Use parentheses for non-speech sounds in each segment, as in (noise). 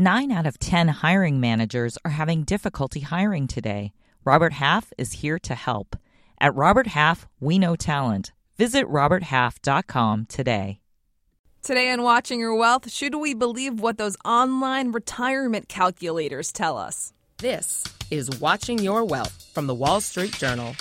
Nine out of 10 hiring managers are having difficulty hiring today. Robert Half is here to help. At Robert Half, we know talent. Visit RobertHalf.com today. Today on Watching Your Wealth, should we believe what those online retirement calculators tell us? This is Watching Your Wealth from the Wall Street Journal.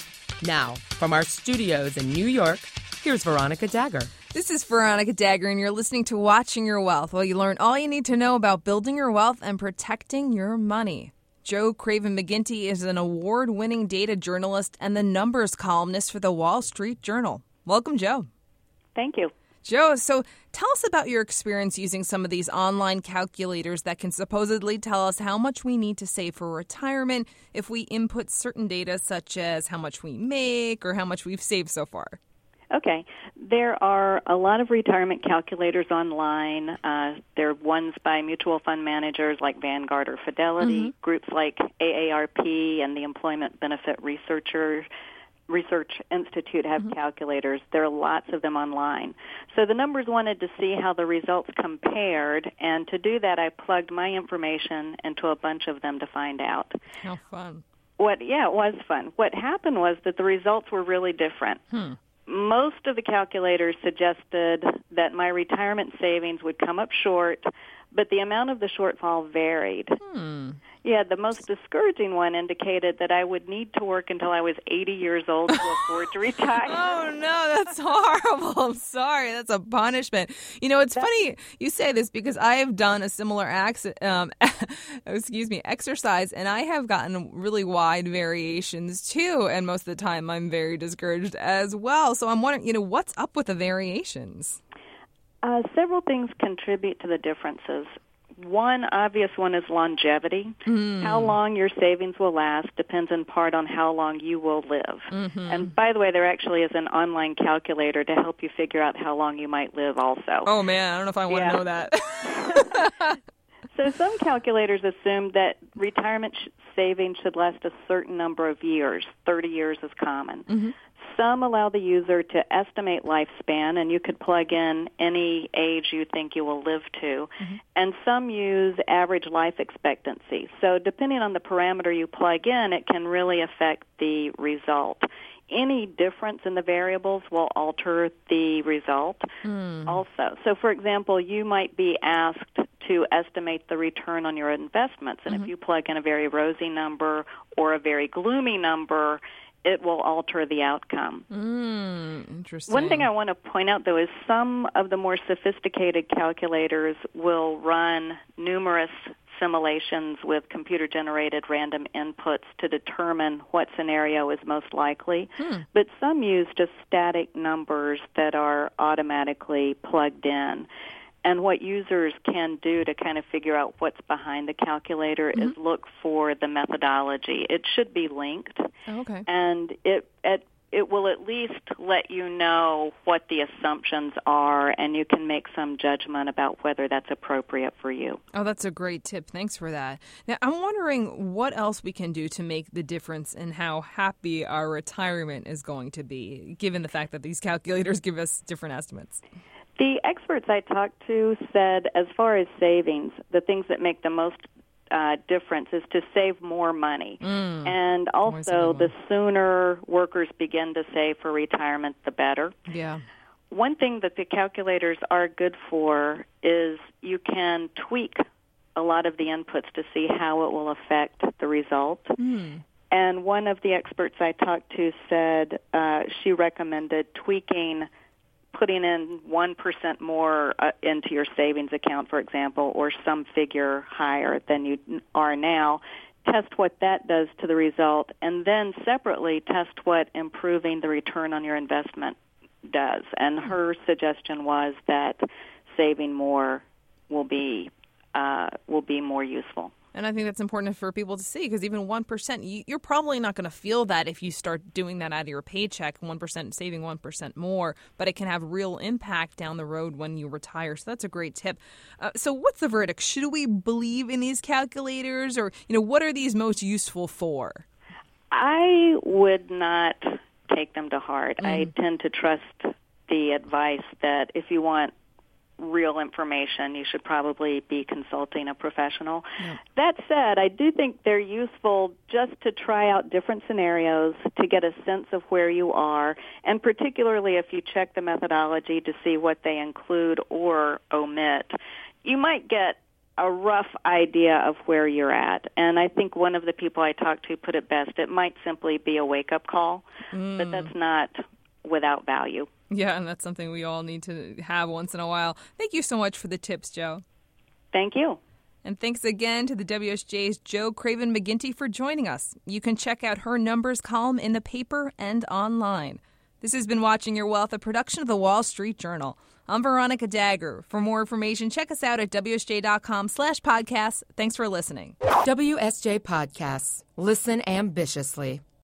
Now, from our studios in New York, here's Veronica Dagher. This is Veronica Dagher, and you're listening to Watching Your Wealth, where you learn all you need to know about building your wealth and protecting your money. Jo Craven McGinty is an award winning data journalist and the numbers columnist for the Wall Street Journal. Welcome, Jo. Thank you. Jo, so tell us about your experience using some of these online calculators that can supposedly tell us how much we need to save for retirement if we input certain data, such as how much we make or how much we've saved so far. Okay. There are a lot of retirement calculators online. Uh, there are ones by mutual fund managers like Vanguard or Fidelity, mm-hmm. groups like AARP and the Employment Benefit Researcher Research Institute have mm-hmm. calculators. There are lots of them online. So the numbers wanted to see how the results compared, and to do that, I plugged my information into a bunch of them to find out. How fun! What? Yeah, it was fun. What happened was that the results were really different. Hmm. Most of the calculators suggested that my retirement savings would come up short, but the amount of the shortfall varied. Hmm. Yeah, the most discouraging one indicated that I would need to work until I was 80 years old to afford to (laughs) retire. oh no, that's horrible. I'm sorry. That's a punishment. You know, it's that's... funny you say this because I have done a similar accident, um, (laughs) excuse me, exercise and I have gotten really wide variations too, and most of the time I'm very discouraged as well. So I'm wondering, you know, what's up with the variations? Uh, several things contribute to the differences one obvious one is longevity. Mm. How long your savings will last depends in part on how long you will live. Mm-hmm. And by the way, there actually is an online calculator to help you figure out how long you might live also. Oh man, I don't know if I want yeah. to know that. (laughs) (laughs) so some calculators assume that retirement sh- savings should last a certain number of years. 30 years is common. Mm-hmm. Some allow the user to estimate lifespan, and you could plug in any age you think you will live to. Mm-hmm. And some use average life expectancy. So, depending on the parameter you plug in, it can really affect the result. Any difference in the variables will alter the result mm. also. So, for example, you might be asked to estimate the return on your investments, and mm-hmm. if you plug in a very rosy number or a very gloomy number, it will alter the outcome. Mm, interesting. One thing I want to point out, though, is some of the more sophisticated calculators will run numerous simulations with computer generated random inputs to determine what scenario is most likely. Hmm. But some use just static numbers that are automatically plugged in. And what users can do to kind of figure out what's behind the calculator mm-hmm. is look for the methodology. It should be linked. Oh, okay. And it it it will at least let you know what the assumptions are and you can make some judgment about whether that's appropriate for you. Oh, that's a great tip. Thanks for that. Now, I'm wondering what else we can do to make the difference in how happy our retirement is going to be, given the fact that these calculators (laughs) give us different estimates. The experts I talked to said, as far as savings, the things that make the most uh, difference is to save more money. Mm. And also, the sooner workers begin to save for retirement, the better. Yeah. One thing that the calculators are good for is you can tweak a lot of the inputs to see how it will affect the result. Mm. And one of the experts I talked to said uh, she recommended tweaking putting in 1% more uh, into your savings account, for example, or some figure higher than you are now, test what that does to the result, and then separately test what improving the return on your investment does. And her suggestion was that saving more will be uh, will be more useful. And I think that's important for people to see because even 1%, you're probably not going to feel that if you start doing that out of your paycheck, 1% saving 1% more, but it can have real impact down the road when you retire. So that's a great tip. Uh, so what's the verdict? Should we believe in these calculators or, you know, what are these most useful for? I would not take them to heart. Mm. I tend to trust the advice that if you want real information, you should probably be consulting a professional. Yeah. That said, I do think they're useful just to try out different scenarios to get a sense of where you are, and particularly if you check the methodology to see what they include or omit, you might get a rough idea of where you're at. And I think one of the people I talked to put it best. It might simply be a wake up call, mm. but that's not without value. Yeah, and that's something we all need to have once in a while. Thank you so much for the tips, Jo. Thank you. And thanks again to the WSJ's Jo Craven McGinty for joining us. You can check out her numbers column in the paper and online. This has been Watching Your Wealth, a production of the Wall Street Journal. I'm Veronica Dagher. For more information, check us out at WSJ.com slash podcasts. Thanks for listening. WSJ Podcasts. Listen ambitiously.